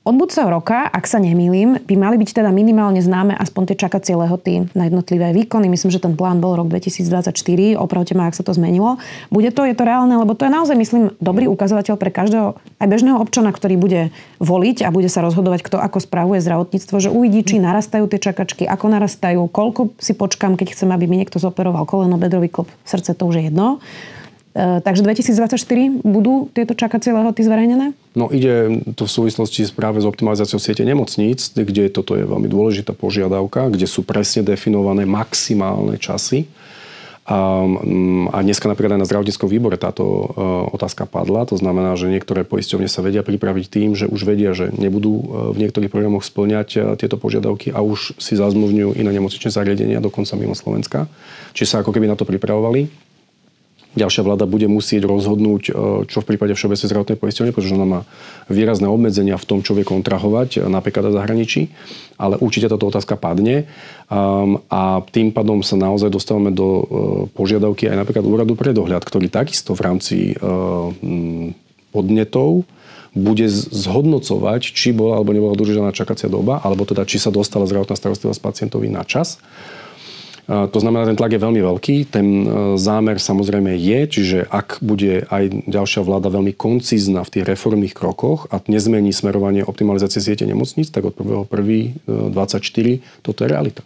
Od budúceho roka, ak sa nemýlim, by mali byť teda minimálne známe aspoň tie čakacie lehoty na jednotlivé výkony. Myslím, že ten plán bol rok 2024, opravte ma, ak sa to zmenilo. Bude to, je to reálne, lebo to je naozaj, myslím, dobrý ukazovateľ pre každého aj bežného občana, ktorý bude voliť a bude sa rozhodovať, kto ako spravuje zdravotníctvo, že uvidí, či narastajú tie čakačky, ako narastajú, koľko si počkám, keď chcem, aby mi niekto zoperoval koleno, bedrový klop, srdce, to už je jedno. E, takže 2024 budú tieto čakacie lehoty zverejnené? No ide to v súvislosti práve s optimalizáciou siete nemocníc, kde toto je veľmi dôležitá požiadavka, kde sú presne definované maximálne časy A, mm, a dneska napríklad aj na zdravotníckom výbore táto uh, otázka padla. To znamená, že niektoré poisťovne sa vedia pripraviť tým, že už vedia, že nebudú uh, v niektorých programoch splňať tieto požiadavky a už si zazmluvňujú iné nemocničné zariadenia, dokonca mimo Slovenska. Čiže sa ako keby na to pripravovali ďalšia vláda bude musieť rozhodnúť, e, čo v prípade Všeobecnej zdravotnej poisťovne, pretože ona má výrazné obmedzenia v tom, čo vie kontrahovať, e, napríklad v zahraničí, ale určite táto otázka padne a tým pádom sa naozaj dostávame do e, požiadavky aj napríklad úradu pre dohľad, ktorý takisto v rámci podnetov bude zhodnocovať, či bola alebo nebola dodržaná čakacia doba, alebo teda či sa dostala zdravotná starostlivosť pacientovi na čas. To znamená, ten tlak je veľmi veľký, ten e, zámer samozrejme je, čiže ak bude aj ďalšia vláda veľmi koncizná v tých reformných krokoch a nezmení smerovanie optimalizácie siete nemocníc, tak od 1.1.24 toto je realita.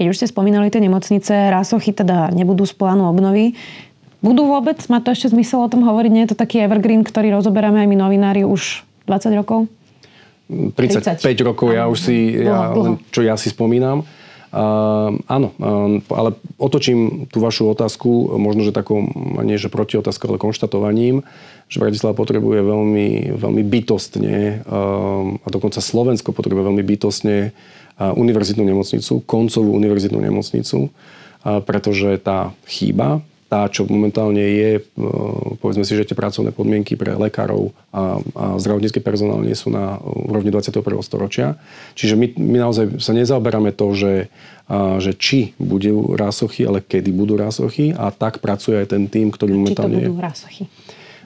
Keď už ste spomínali tie nemocnice, rásochy teda nebudú z plánu obnovy. Budú vôbec? Má to ešte zmysel o tom hovoriť? Nie je to taký evergreen, ktorý rozoberáme aj my novinári už 20 rokov? 35 30. rokov, ja už si, ja, len čo ja si spomínam. Uh, áno, uh, ale otočím tú vašu otázku, možno, že takou, nie že protiotázkou, ale konštatovaním, že Bratislava potrebuje veľmi, veľmi bytostne, uh, a dokonca Slovensko potrebuje veľmi bytostne univerzitnú nemocnicu, koncovú univerzitnú nemocnicu, pretože tá chýba, tá, čo momentálne je, e, povedzme si, že tie pracovné podmienky pre lekárov a, a zdravotnícky personál nie sú na úrovni 21. storočia. Čiže my, my naozaj sa nezaoberáme to, že, a, že či budú rásochy, ale kedy budú rásochy a tak pracuje aj ten tým, ktorý momentálne či to budú rásochy?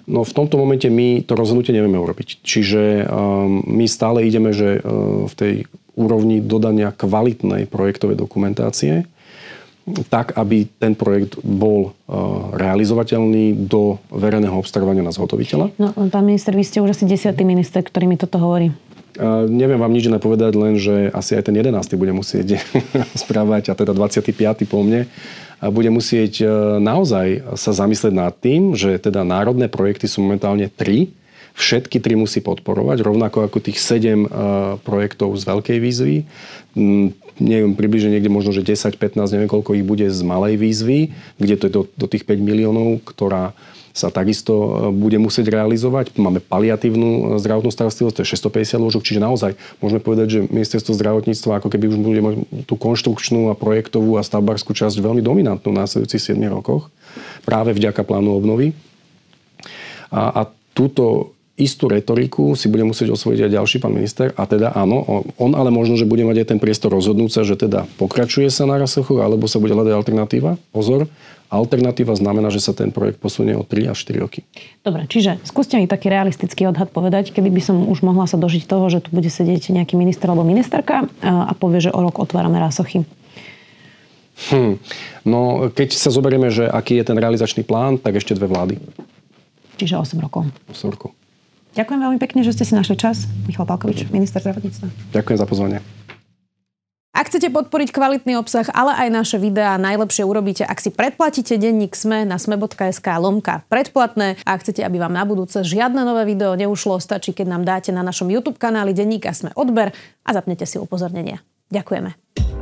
No v tomto momente my to rozhodnutie nevieme urobiť. Čiže um, my stále ideme, že uh, v tej úrovni dodania kvalitnej projektovej dokumentácie tak, aby ten projekt bol e, realizovateľný do verejného obstarávania na zhotoviteľa. No, pán minister, vy ste už asi desiatý minister, ktorý mi toto hovorí. Uh, neviem vám nič iné povedať, len že asi aj ten 11. bude musieť *laughs* správať, a teda 25. po mne, a bude musieť uh, naozaj sa zamyslieť nad tým, že teda národné projekty sú momentálne tri, všetky tri musí podporovať, rovnako ako tých 7 uh, projektov z veľkej výzvy. Neviem, približne niekde možno, že 10, 15, neviem koľko ich bude z malej výzvy, kde to je do, do tých 5 miliónov, ktorá sa takisto e, bude musieť realizovať. Máme paliatívnu e, zdravotnú starostlivosť, to je 650 lôžok, čiže naozaj môžeme povedať, že ministerstvo zdravotníctva ako keby už bude mať tú konštrukčnú a projektovú a stavbarskú časť veľmi dominantnú v následujúcich 7 rokoch, práve vďaka plánu obnovy. A, a túto istú retoriku si bude musieť osvojiť aj ďalší pán minister a teda áno, on ale možno, že bude mať aj ten priestor rozhodnúť sa, že teda pokračuje sa na rasochu alebo sa bude hľadať alternatíva. Pozor, alternatíva znamená, že sa ten projekt posunie o 3 až 4 roky. Dobre, čiže skúste mi taký realistický odhad povedať, kedy by som už mohla sa dožiť toho, že tu bude sedieť nejaký minister alebo ministerka a povie, že o rok otvárame rasochy. Hm. No, keď sa zoberieme, že aký je ten realizačný plán, tak ešte dve vlády. Čiže 8 rokov. 8 rokov. Ďakujem veľmi pekne, že ste si našli čas. Michal Palkovič, minister zdravotníctva. Ďakujem za pozvanie. Ak chcete podporiť kvalitný obsah, ale aj naše videá, najlepšie urobíte, ak si predplatíte denník SME na sme.sk lomka predplatné. A ak chcete, aby vám na budúce žiadne nové video neušlo, stačí, keď nám dáte na našom YouTube kanáli denníka SME odber a zapnete si upozornenia. Ďakujeme.